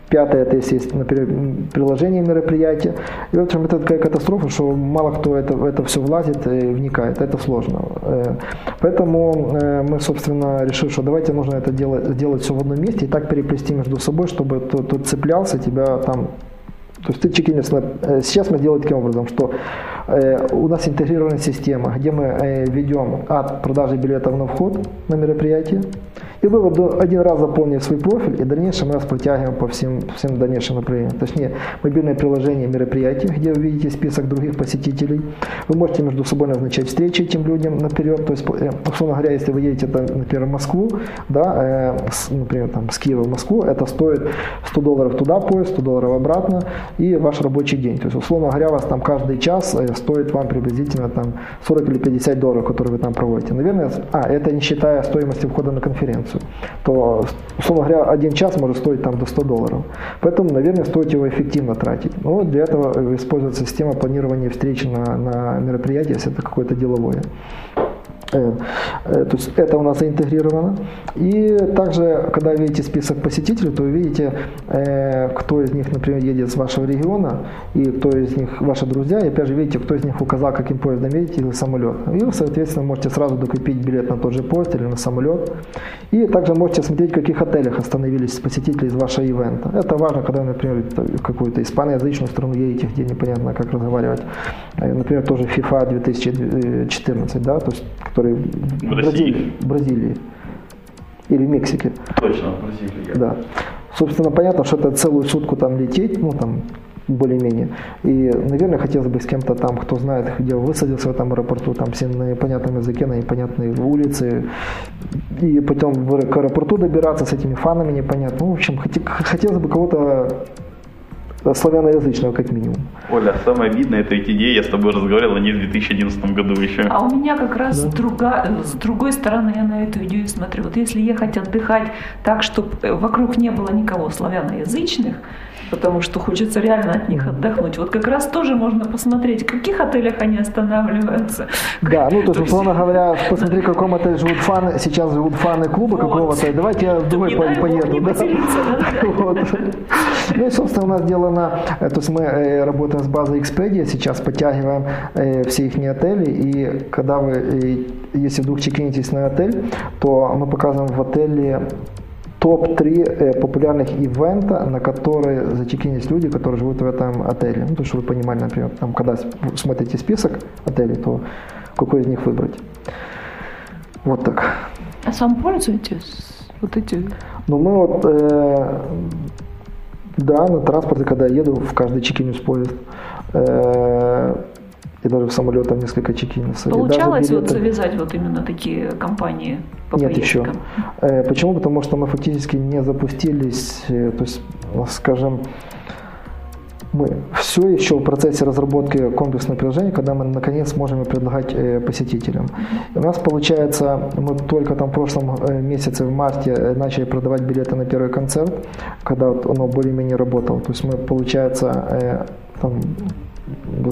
пятое, это если есть, например, приложение мероприятия. И в общем, это такая катастрофа, что мало кто это, это все влазит и вникает, это сложно. Поэтому мы, собственно, собственно, решил, что давайте нужно это делать, сделать все в одном месте и так переплести между собой, чтобы тот, тот цеплялся, тебя там то есть ты чекинешь, э, сейчас мы сделаем таким образом, что э, у нас интегрированная система, где мы э, ведем от продажи билетов на вход на мероприятие, и вы вот один раз заполнили свой профиль, и в дальнейшем мы вас протягиваем по всем, всем дальнейшим направлениям. Точнее, мобильное приложение мероприятий, где вы видите список других посетителей. Вы можете между собой назначать встречи этим людям наперед. То есть, условно говоря, если вы едете, там, например, в Москву, да, э, с, например, там, с Киева в Москву, это стоит 100 долларов туда поезд, 100 долларов обратно, и ваш рабочий день. То есть, условно говоря, вас там каждый час э, стоит вам приблизительно там 40 или 50 долларов, которые вы там проводите. Наверное, а, это не считая стоимости входа на конференцию то, условно говоря, один час может стоить там до 100 долларов. Поэтому, наверное, стоит его эффективно тратить. Но для этого используется система планирования встреч на, на мероприятие, если это какое-то деловое. Э, э, то есть это у нас заинтегрировано. И также, когда видите список посетителей, то вы видите, э, кто из них, например, едет с вашего региона, и кто из них ваши друзья, и опять же видите, кто из них указал, каким поездом едете, или самолет. И вы, соответственно, можете сразу докупить билет на тот же поезд или на самолет. И также можете смотреть, в каких отелях остановились посетители из вашего ивента. Это важно, когда, например, в какую-то испаноязычную страну едете, где непонятно, как разговаривать. Например, тоже FIFA 2014, да, то есть, который в Бразилии. Бразилии. Или в Мексике. Точно, в Бразилии. Да. Собственно, понятно, что это целую сутку там лететь, ну там более-менее. И, наверное, хотелось бы с кем-то там, кто знает, где высадился в этом аэропорту, там все на непонятном языке, на непонятной улице, и потом к аэропорту добираться с этими фанами непонятно. Ну, в общем, хотелось бы кого-то славяноязычного как минимум. Оля, самое обидное, это эти идеи, я с тобой разговаривал, они в 2011 году еще. А у меня как раз да. друга, с другой стороны я на эту идею смотрю. Вот если ехать отдыхать так, чтобы вокруг не было никого славяноязычных, потому что хочется реально от них отдохнуть. Вот как раз тоже можно посмотреть, в каких отелях они останавливаются. Да, ну то есть, условно говоря, посмотри, в каком отеле живут фаны, сейчас живут фаны клуба какого-то, давайте я в другой поеду. Да? Вот. Ну и, собственно, у нас сделано, э, то есть мы э, работаем с базой Expedia, сейчас подтягиваем э, все их отели, и когда вы, если вдруг чекинитесь на отель, то мы показываем в отеле топ-3 э, популярных ивента, на которые зачекинились люди, которые живут в этом отеле. Ну, то, что вы понимали, например, там, когда смотрите список отелей, то какой из них выбрать. Вот так. А сам пользуетесь вот эти? Ну, мы вот, э, да, на транспорте, когда я еду, в каждый чекинюсь поезд. Э, и даже в самолет там несколько чекинов. Получалось вот завязать вот именно такие компании по Нет поездкам? еще. Э, почему? Потому что мы фактически не запустились, э, то есть, скажем, мы все еще в процессе разработки комплексного приложения, когда мы наконец сможем предлагать э, посетителям. у нас получается, мы только там в прошлом месяце, в марте, начали продавать билеты на первый концерт, когда вот оно более-менее работало. То есть мы, получается, там,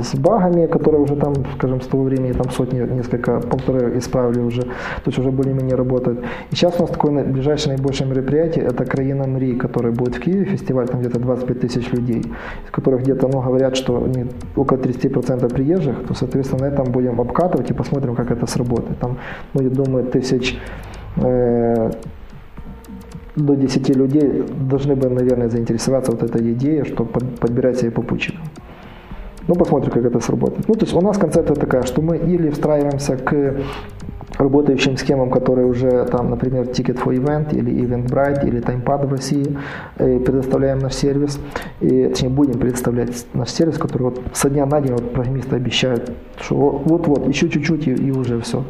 с багами, которые уже там, скажем, с того времени там сотни, несколько, полторы исправили уже, то есть уже более-менее работают. И сейчас у нас такое ближайшее наибольшее мероприятие, это Краина Мри, который будет в Киеве, фестиваль, там где-то 25 тысяч людей, из которых где-то, ну, говорят, что не, около 30% приезжих, то, соответственно, на этом будем обкатывать и посмотрим, как это сработает. Там, ну, я думаю, тысяч э, до 10 людей должны бы, наверное, заинтересоваться вот этой идеей, чтобы подбирать себе попутчиков. Ну, посмотрим, как это сработает. Ну, то есть у нас концепция такая, что мы или встраиваемся к работающим схемам, которые уже там, например, Ticket for Event или Eventbrite или TimePad в России, и предоставляем наш сервис, и, точнее, будем предоставлять наш сервис, который вот со дня на день вот программисты обещают, что вот-вот, еще чуть-чуть и, и уже все.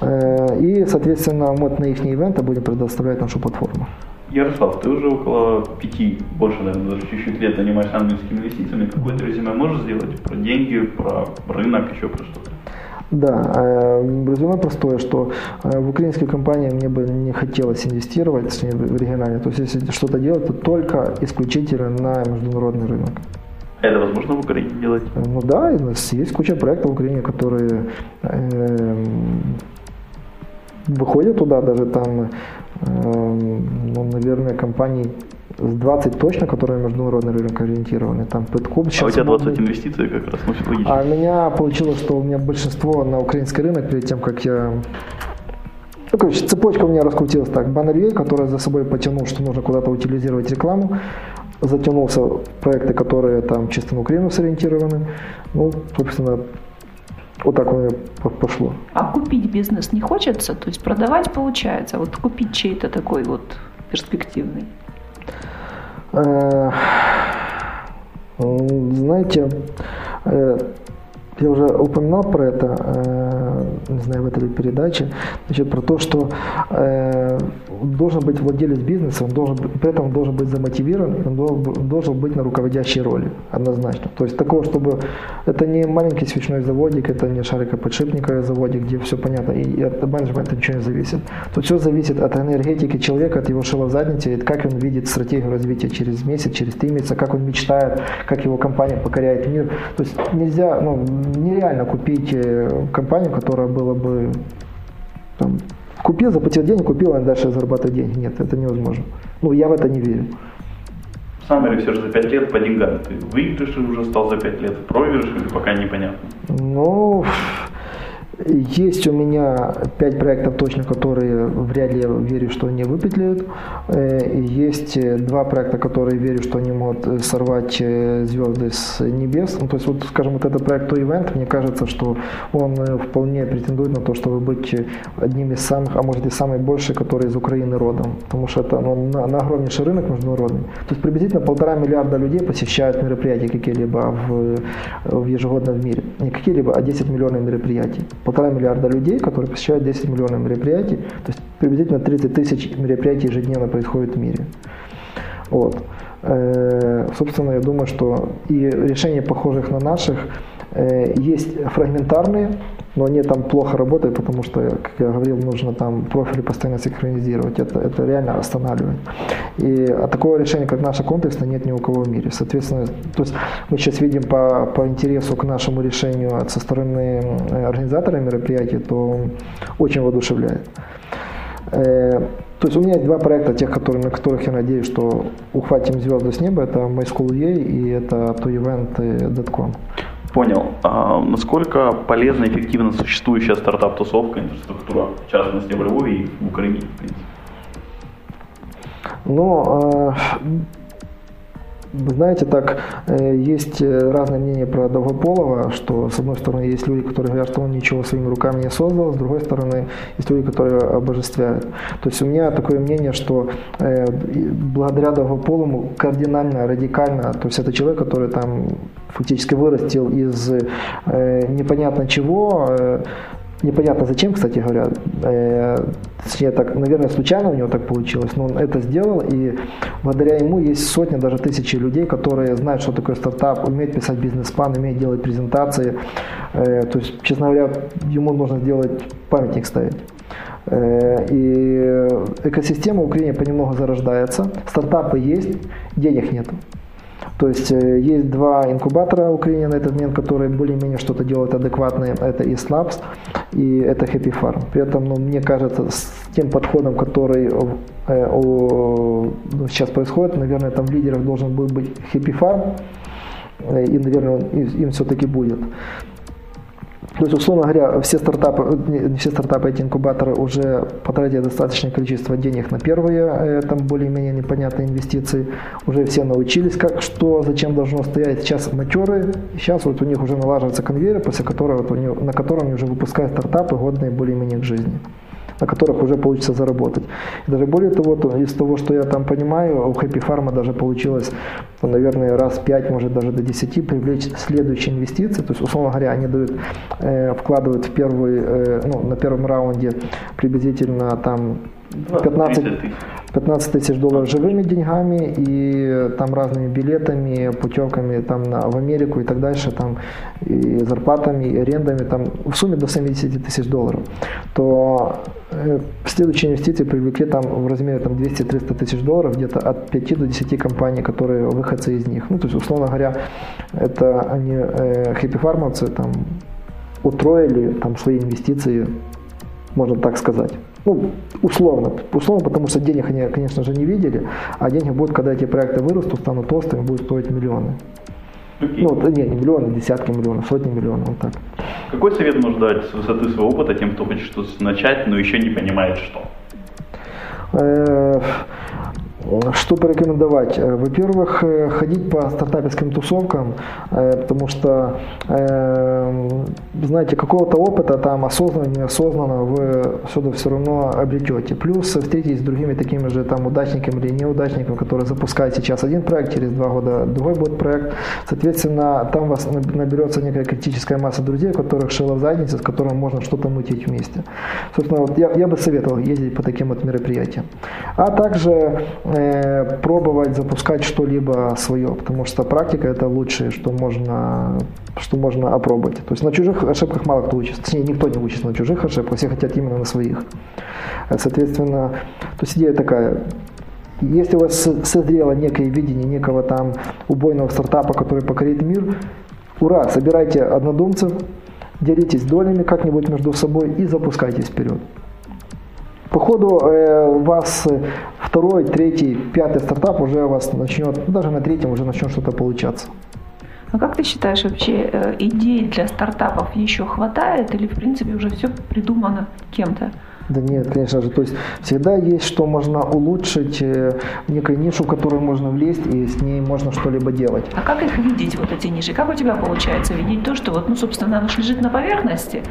Э, и, соответственно, мы на их ивенты будем предоставлять нашу платформу. Ярослав, ты уже около пяти, больше, наверное, даже чуть-чуть лет занимаешься ангельскими инвестициями. Какое-то резюме можешь сделать про деньги, про рынок, еще про что-то? Да, э, резюме простое, что э, в украинские компании мне бы не хотелось инвестировать в региональные. То есть если что-то делать, то только исключительно на международный рынок. Это возможно в Украине делать? Ну да, у нас есть куча проектов в Украине, которые э, выходят туда, даже там ну, наверное, компаний с 20 точно, которые международный рынок ориентированы. Там Пэткоп А у тебя 20 инвестиций как раз, ну, логично. А у меня получилось, что у меня большинство на украинский рынок перед тем, как я ну, короче, цепочка у меня раскрутилась так. Баннер который за собой потянул, что нужно куда-то утилизировать рекламу. Затянулся проекты, которые там чисто на Украину сориентированы. Ну, собственно, вот так у меня пошло. А купить бизнес не хочется? То есть продавать получается, а вот купить чей-то такой вот перспективный? Э, знаете, э, я уже упоминал про это, э, не знаю, в этой передаче, значит, про то, что э, должен быть владелец бизнеса, он должен, при этом он должен быть замотивирован, он должен, быть на руководящей роли, однозначно. То есть такого, чтобы это не маленький свечной заводик, это не шарикоподшипниковый заводик, где все понятно, и от менеджмента ничего не зависит. Тут все зависит от энергетики человека, от его шила в заднице, как он видит стратегию развития через месяц, через три месяца, как он мечтает, как его компания покоряет мир. То есть нельзя, ну, нереально купить э, компанию, которая была бы там, купил, заплатил денег, купил, а дальше зарабатывать деньги. Нет, это невозможно. Ну, я в это не верю. Сам все же за 5 лет по деньгам. Ты выигрыш уже стал за 5 лет, проигрыш или пока непонятно? Ну, есть у меня пять проектов точно, которые вряд ли я верю, что они выпетлят. Э, есть э, два проекта, которые верю, что они могут э, сорвать звезды с небес. Ну, то есть, вот, скажем, вот этот проект To Event, мне кажется, что он вполне претендует на то, чтобы быть одним из самых, а может и самый больший, который из Украины родом. Потому что это ну, на, на огромнейший рынок международный. То есть приблизительно полтора миллиарда людей посещают мероприятия какие-либо в, в ежегодно в мире. Не какие-либо, а 10 миллионов мероприятий полтора миллиарда людей, которые посещают 10 миллионов мероприятий, то есть приблизительно 30 тысяч мероприятий ежедневно происходит в мире. Вот. Э, собственно, я думаю, что и решения, похожих на наших, э, есть фрагментарные, но они там плохо работают, потому что, как я говорил, нужно там профили постоянно синхронизировать. Это, это реально останавливает. И а такого решения, как наше комплексное, нет ни у кого в мире. Соответственно, то есть мы сейчас видим по, по интересу к нашему решению со стороны э, организатора мероприятия, то очень воодушевляет. Э, то есть у меня есть два проекта, тех, которые, на которых я надеюсь, что ухватим звезды с неба. Это MySchoolEA и это ToEvent.com. Понял. А насколько полезна и эффективна существующая стартап-тусовка, инфраструктура, в частности в Львове и в Украине, в принципе? Ну, знаете, так, э, есть э, разные мнения про Долгополова, что с одной стороны есть люди, которые говорят, что он ничего своими руками не создал, с другой стороны есть люди, которые обожествляют. То есть у меня такое мнение, что э, благодаря Долгополому кардинально, радикально, то есть это человек, который там фактически вырастил из непонятно чего, Непонятно зачем, кстати говоря. Э, точнее, так, наверное, случайно у него так получилось, но он это сделал, и благодаря ему есть сотни, даже тысячи людей, которые знают, что такое стартап, умеют писать бизнес-план, умеют делать презентации. Э, то есть, честно говоря, ему нужно сделать памятник ставить. Э, и экосистема в Украине понемногу зарождается, стартапы есть, денег нет. То есть э, есть два инкубатора в Украине на этот момент, которые более-менее что-то делают адекватное. Это и Slabs, и это Happy Farm. При этом, ну, мне кажется, с тем подходом, который э, сейчас происходит, наверное, там в лидерах должен был быть Happy Farm, э, и, наверное, им все-таки будет. То есть, условно говоря, все стартапы, не все стартапы, эти инкубаторы уже потратили достаточное количество денег на первые, э, там более-менее непонятные инвестиции, уже все научились, как, что, зачем должно стоять. Сейчас матеры, сейчас вот у них уже налаживается конвейер, после которого, вот у них, на котором они уже выпускают стартапы, годные более-менее к жизни на которых уже получится заработать. И даже более того, то из того, что я там понимаю, у Happy Farm даже получилось, ну, наверное, раз 5, может даже до 10 привлечь следующие инвестиции. То есть, условно говоря, они дают, э, вкладывают в первый, э, ну, на первом раунде приблизительно там 15, 15 тысяч долларов живыми деньгами и там разными билетами, путевками там на, в Америку и так дальше, там и зарплатами, и арендами, там в сумме до 70 тысяч долларов, то э, следующие инвестиции привлекли там в размере там 200-300 тысяч долларов, где-то от 5 до 10 компаний, которые выходцы из них. Ну, то есть, условно говоря, это они, э, хэппи-фармовцы, там, утроили там свои инвестиции, можно так сказать. Ну, условно. Условно, потому что денег они, конечно же, не видели, а деньги будут, когда эти проекты вырастут, станут толстыми, будут стоить миллионы. Okay. Ну, не, не миллионы, десятки миллионов, сотни миллионов, вот так. Какой совет можно дать с высоты своего опыта тем, кто хочет что-то начать, но еще не понимает, что? Э, что порекомендовать? Э, во-первых, э, ходить по стартаперским тусовкам, потому что, знаете, какого-то опыта там осознанно, неосознанно вы сюда все равно обретете. Плюс встретитесь с другими такими же там удачниками или неудачниками, которые запускают сейчас один проект, через два года другой будет проект. Соответственно, там у вас наберется некая критическая масса друзей, которых шило в заднице, с которыми можно что-то мутить вместе. Собственно, вот я, я бы советовал ездить по таким вот мероприятиям. А также Э, пробовать запускать что-либо свое, потому что практика это лучшее, что можно, что можно опробовать. То есть на чужих ошибках мало кто учится, точнее никто не учится на чужих ошибках, все хотят именно на своих. Соответственно, то есть идея такая, если у вас созрело некое видение некого там убойного стартапа, который покорит мир, ура, собирайте однодумцев, делитесь долями как-нибудь между собой и запускайтесь вперед. По ходу э, у вас второй, третий, пятый стартап уже у вас начнет, ну, даже на третьем уже начнет что-то получаться. А как ты считаешь, вообще э, идей для стартапов еще хватает или в принципе уже все придумано кем-то? Да нет, конечно же. То есть всегда есть, что можно улучшить, э, некую нишу, в которую можно влезть, и с ней можно что-либо делать. А как их видеть, вот эти ниши? Как у тебя получается видеть то, что вот, ну, собственно, оно лежит на поверхности,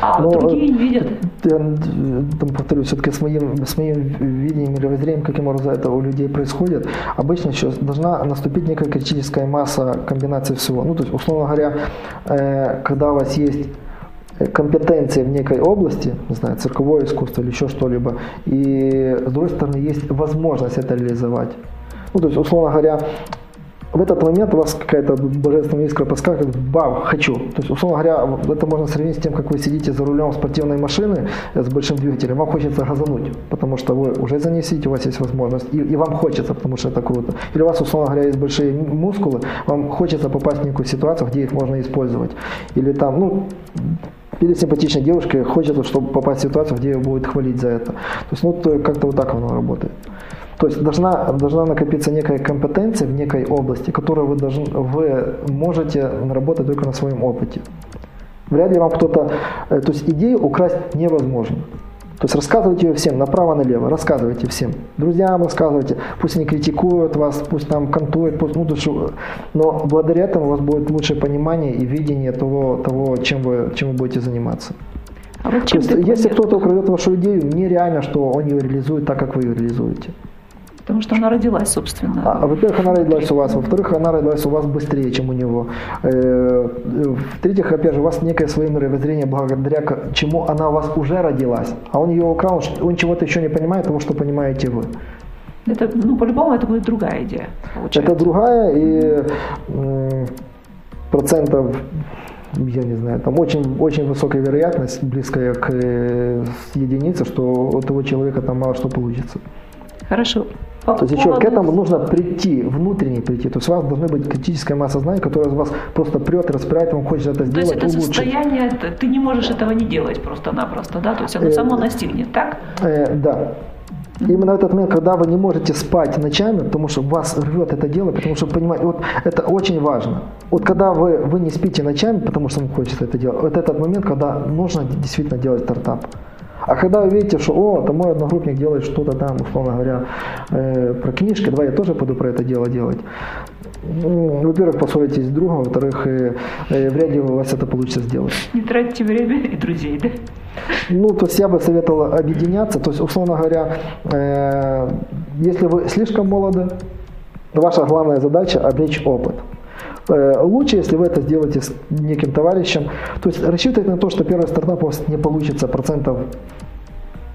а Но, другие не видят. Я там, повторю, все-таки с моим, с моим видением или воззрением, каким образом это у людей происходит, обычно сейчас должна наступить некая критическая масса комбинации всего. Ну, то есть, условно говоря, э, когда у вас есть компетенции в некой области, не знаю, цирковое искусство или еще что-либо, и с другой стороны есть возможность это реализовать. Ну, то есть, условно говоря, в этот момент у вас какая-то божественная искра подскакивает, бам, хочу. То есть, условно говоря, это можно сравнить с тем, как вы сидите за рулем спортивной машины с большим двигателем, вам хочется газануть, потому что вы уже занесите, у вас есть возможность, и, и вам хочется, потому что это круто. Или у вас, условно говоря, есть большие мускулы, вам хочется попасть в некую ситуацию, где их можно использовать. Или там, ну, или симпатичной девушке хочется, чтобы попасть в ситуацию, где ее будет хвалить за это. То есть, ну, как-то вот так оно работает. То есть должна, должна накопиться некая компетенция в некой области, которую вы, должны, вы можете наработать только на своем опыте. Вряд ли вам кто-то... Э, то есть идею украсть невозможно. То есть рассказывайте ее всем, направо-налево, рассказывайте всем. Друзьям рассказывайте, пусть они критикуют вас, пусть там кантуют, пусть, ну, душу, но благодаря этому у вас будет лучшее понимание и видение того, того чем, вы, чем вы будете заниматься. А вот чем То есть, если кто-то украдет вашу идею, нереально, что он ее реализует так, как вы ее реализуете. Потому что она родилась, собственно. А, во-первых, она родилась у вас. Во-вторых, она родилась у вас быстрее, чем у него. Э, В-третьих, опять же, у вас некое свое мировоззрение, благодаря чему она у вас уже родилась. А он ее украл, он чего-то еще не понимает того, что понимаете вы. Это, ну, по-любому это будет другая идея. Получается. Это другая и процентов, я не знаю, там очень, очень высокая вероятность, близкая к э, единице, что у того человека там мало что получится. Хорошо. То есть еще к этому нужно прийти, внутренне прийти. То есть у вас должна быть критическая масса знаний, которая вас просто прет, распирает, вам хочется это То есть сделать, это улучшить. состояние, ты не можешь этого не делать просто-напросто, да? То есть оно Э, само настигнет, так? Э, да. Именно в этот момент, когда вы не можете спать ночами, потому что вас рвет это дело, потому что, понимаете, вот это очень важно. Вот когда вы, вы не спите ночами, потому что вам хочется это делать, вот этот момент, когда нужно действительно делать стартап. А когда вы видите, что, о, там мой одногруппник делает что-то там, условно говоря, э, про книжки, давай я тоже пойду про это дело делать. Ну, Во-первых, поссоритесь с другом, во-вторых, э, э, вряд ли у вас это получится сделать. Не тратьте время и друзей, да? Ну, то есть я бы советовал объединяться. То есть, условно говоря, э, если вы слишком молоды, ваша главная задача – обречь опыт. Э, Лучше, если вы это сделаете с неким товарищем. То есть рассчитывать на то, что первый стартап у вас не получится процентов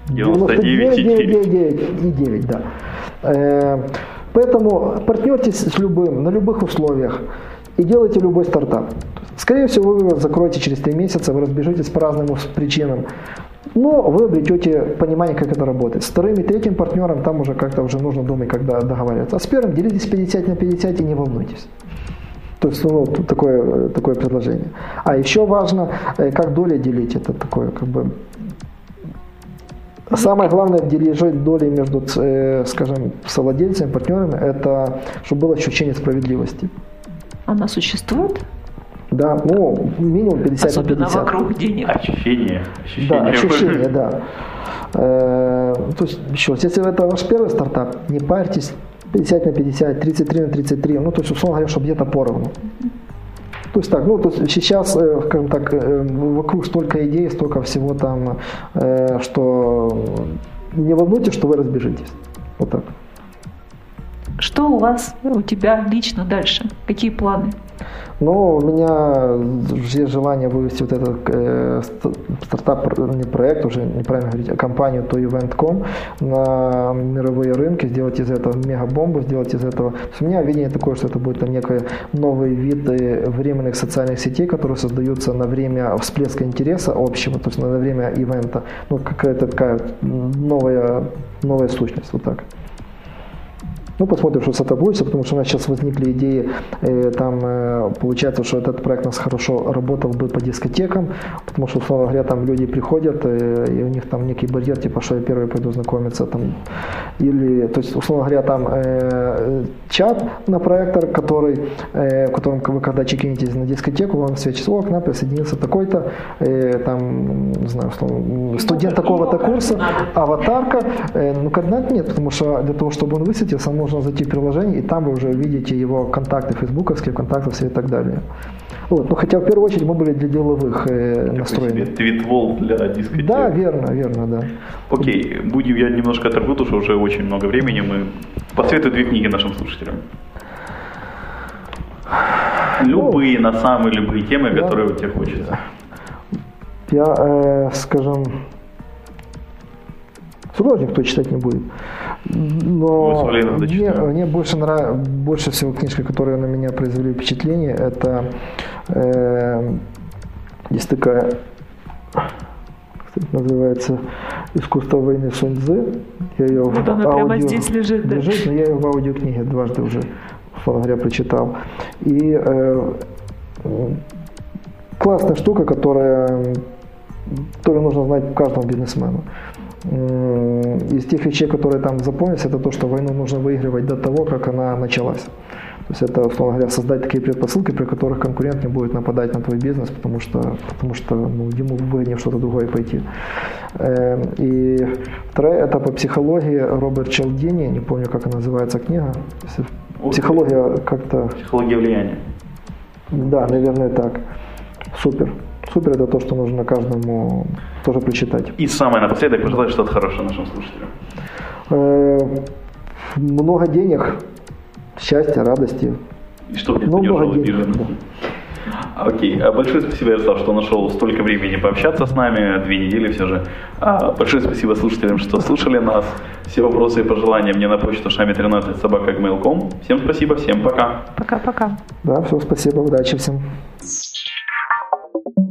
99,9. 99,9, да. Э, Поэтому партнертесь с любым, на любых условиях и делайте любой стартап. Скорее всего, вы его закроете через три месяца, вы разбежитесь по разным причинам. Но вы обретете понимание, как это работает. С вторым и третьим партнером там уже как-то уже нужно думать, когда договариваться. А с первым делитесь 50 на 50 и не волнуйтесь. То есть, ну, такое, такое предложение. А еще важно, э, как доли делить. Это такое, как бы, Самое главное в дележе доли между, э, скажем, совладельцами, партнерами, это чтобы было ощущение справедливости. Она существует, Да, ну, минимум 50 на особенно 50. вокруг денег. Ощущение. Ощущение. Да, ощущение, да. Э, то есть, еще раз, если это ваш первый стартап, не парьтесь, 50 на 50, 33 на 33, ну, то есть, условно говоря, чтобы где-то поровну. То есть так, ну, то есть сейчас, э, скажем так, э, вокруг столько идей, столько всего там, э, что не волнуйтесь, что вы разбежитесь. Вот так. Что у вас, у тебя лично дальше? Какие планы? Но у меня есть желание вывести вот этот э, ст- стартап, не проект, уже неправильно говорить, а компанию то Event.com на мировые рынки, сделать из этого мегабомбу, сделать из этого. У меня видение такое, что это будет там некий новый вид э, временных социальных сетей, которые создаются на время всплеска интереса общего, то есть на время ивента. Ну, какая-то такая новая, новая сущность, вот так. Ну, посмотрим, что с этого получится, потому что у нас сейчас возникли идеи, э, там э, получается, что этот проект у нас хорошо работал бы по дискотекам, потому что, условно говоря, там люди приходят, э, и у них там некий барьер, типа, что я первый пойду знакомиться, там, или, то есть, условно говоря, там э, чат на проектор, который, э, в котором вы когда чекинетесь на дискотеку, вам свечится, о, к нам присоединился такой-то, э, там, не знаю, условно, студент такого-то курса, аватарка, э, ну, координат нет, потому что для того, чтобы он высветился, нужно зайти в приложение, и там вы уже видите его контакты фейсбуковские, контакты все и так далее. Вот. Ну, хотя в первую очередь мы были для деловых э, настроены. твитвол для дискотек. Да, верно, верно, да. Окей, будем я немножко оторву, потому что уже очень много времени. Мы посоветуй две книги нашим слушателям. Любые, на самые любые темы, Да. которые у тебя хочется. Я, э, скажем, художник кто читать не будет. Но мне, мне больше нравится, больше всего книжки, которые на меня произвели впечатление, это э, есть такая, это называется, «Искусство войны Сунь Цзы». Я ее Вот она прямо здесь лежит, да. лежит, но я ее в аудиокниге дважды уже, условно говоря, прочитал. И э, классная штука, которая, которую нужно знать каждому бизнесмену. Из тех вещей, которые там запомнились, это то, что войну нужно выигрывать до того, как она началась. То есть это, условно говоря, создать такие предпосылки, при которых конкурент не будет нападать на твой бизнес, потому что, потому что ну, ему выгоднее что-то другое пойти. Э, И вторая, это по психологии Роберт Челдини, не помню, как она называется книга. Психология как-то Психология влияния. да, наверное, так. Супер. Супер это то, что нужно каждому тоже прочитать. И самое напоследок, пожелай что-то хорошее нашим слушателям. Э, много денег, счастья, радости. И чтобы никто Ну, не много денег, обиженным. Окей, А большое спасибо, Ярослав, что нашел столько времени пообщаться с нами, две недели все же. А, Большое спасибо слушателям, что слушали нас. Все вопросы и пожелания мне на почту шами13 собака Всем спасибо, всем пока. Пока-пока. Да, все, спасибо, удачи всем.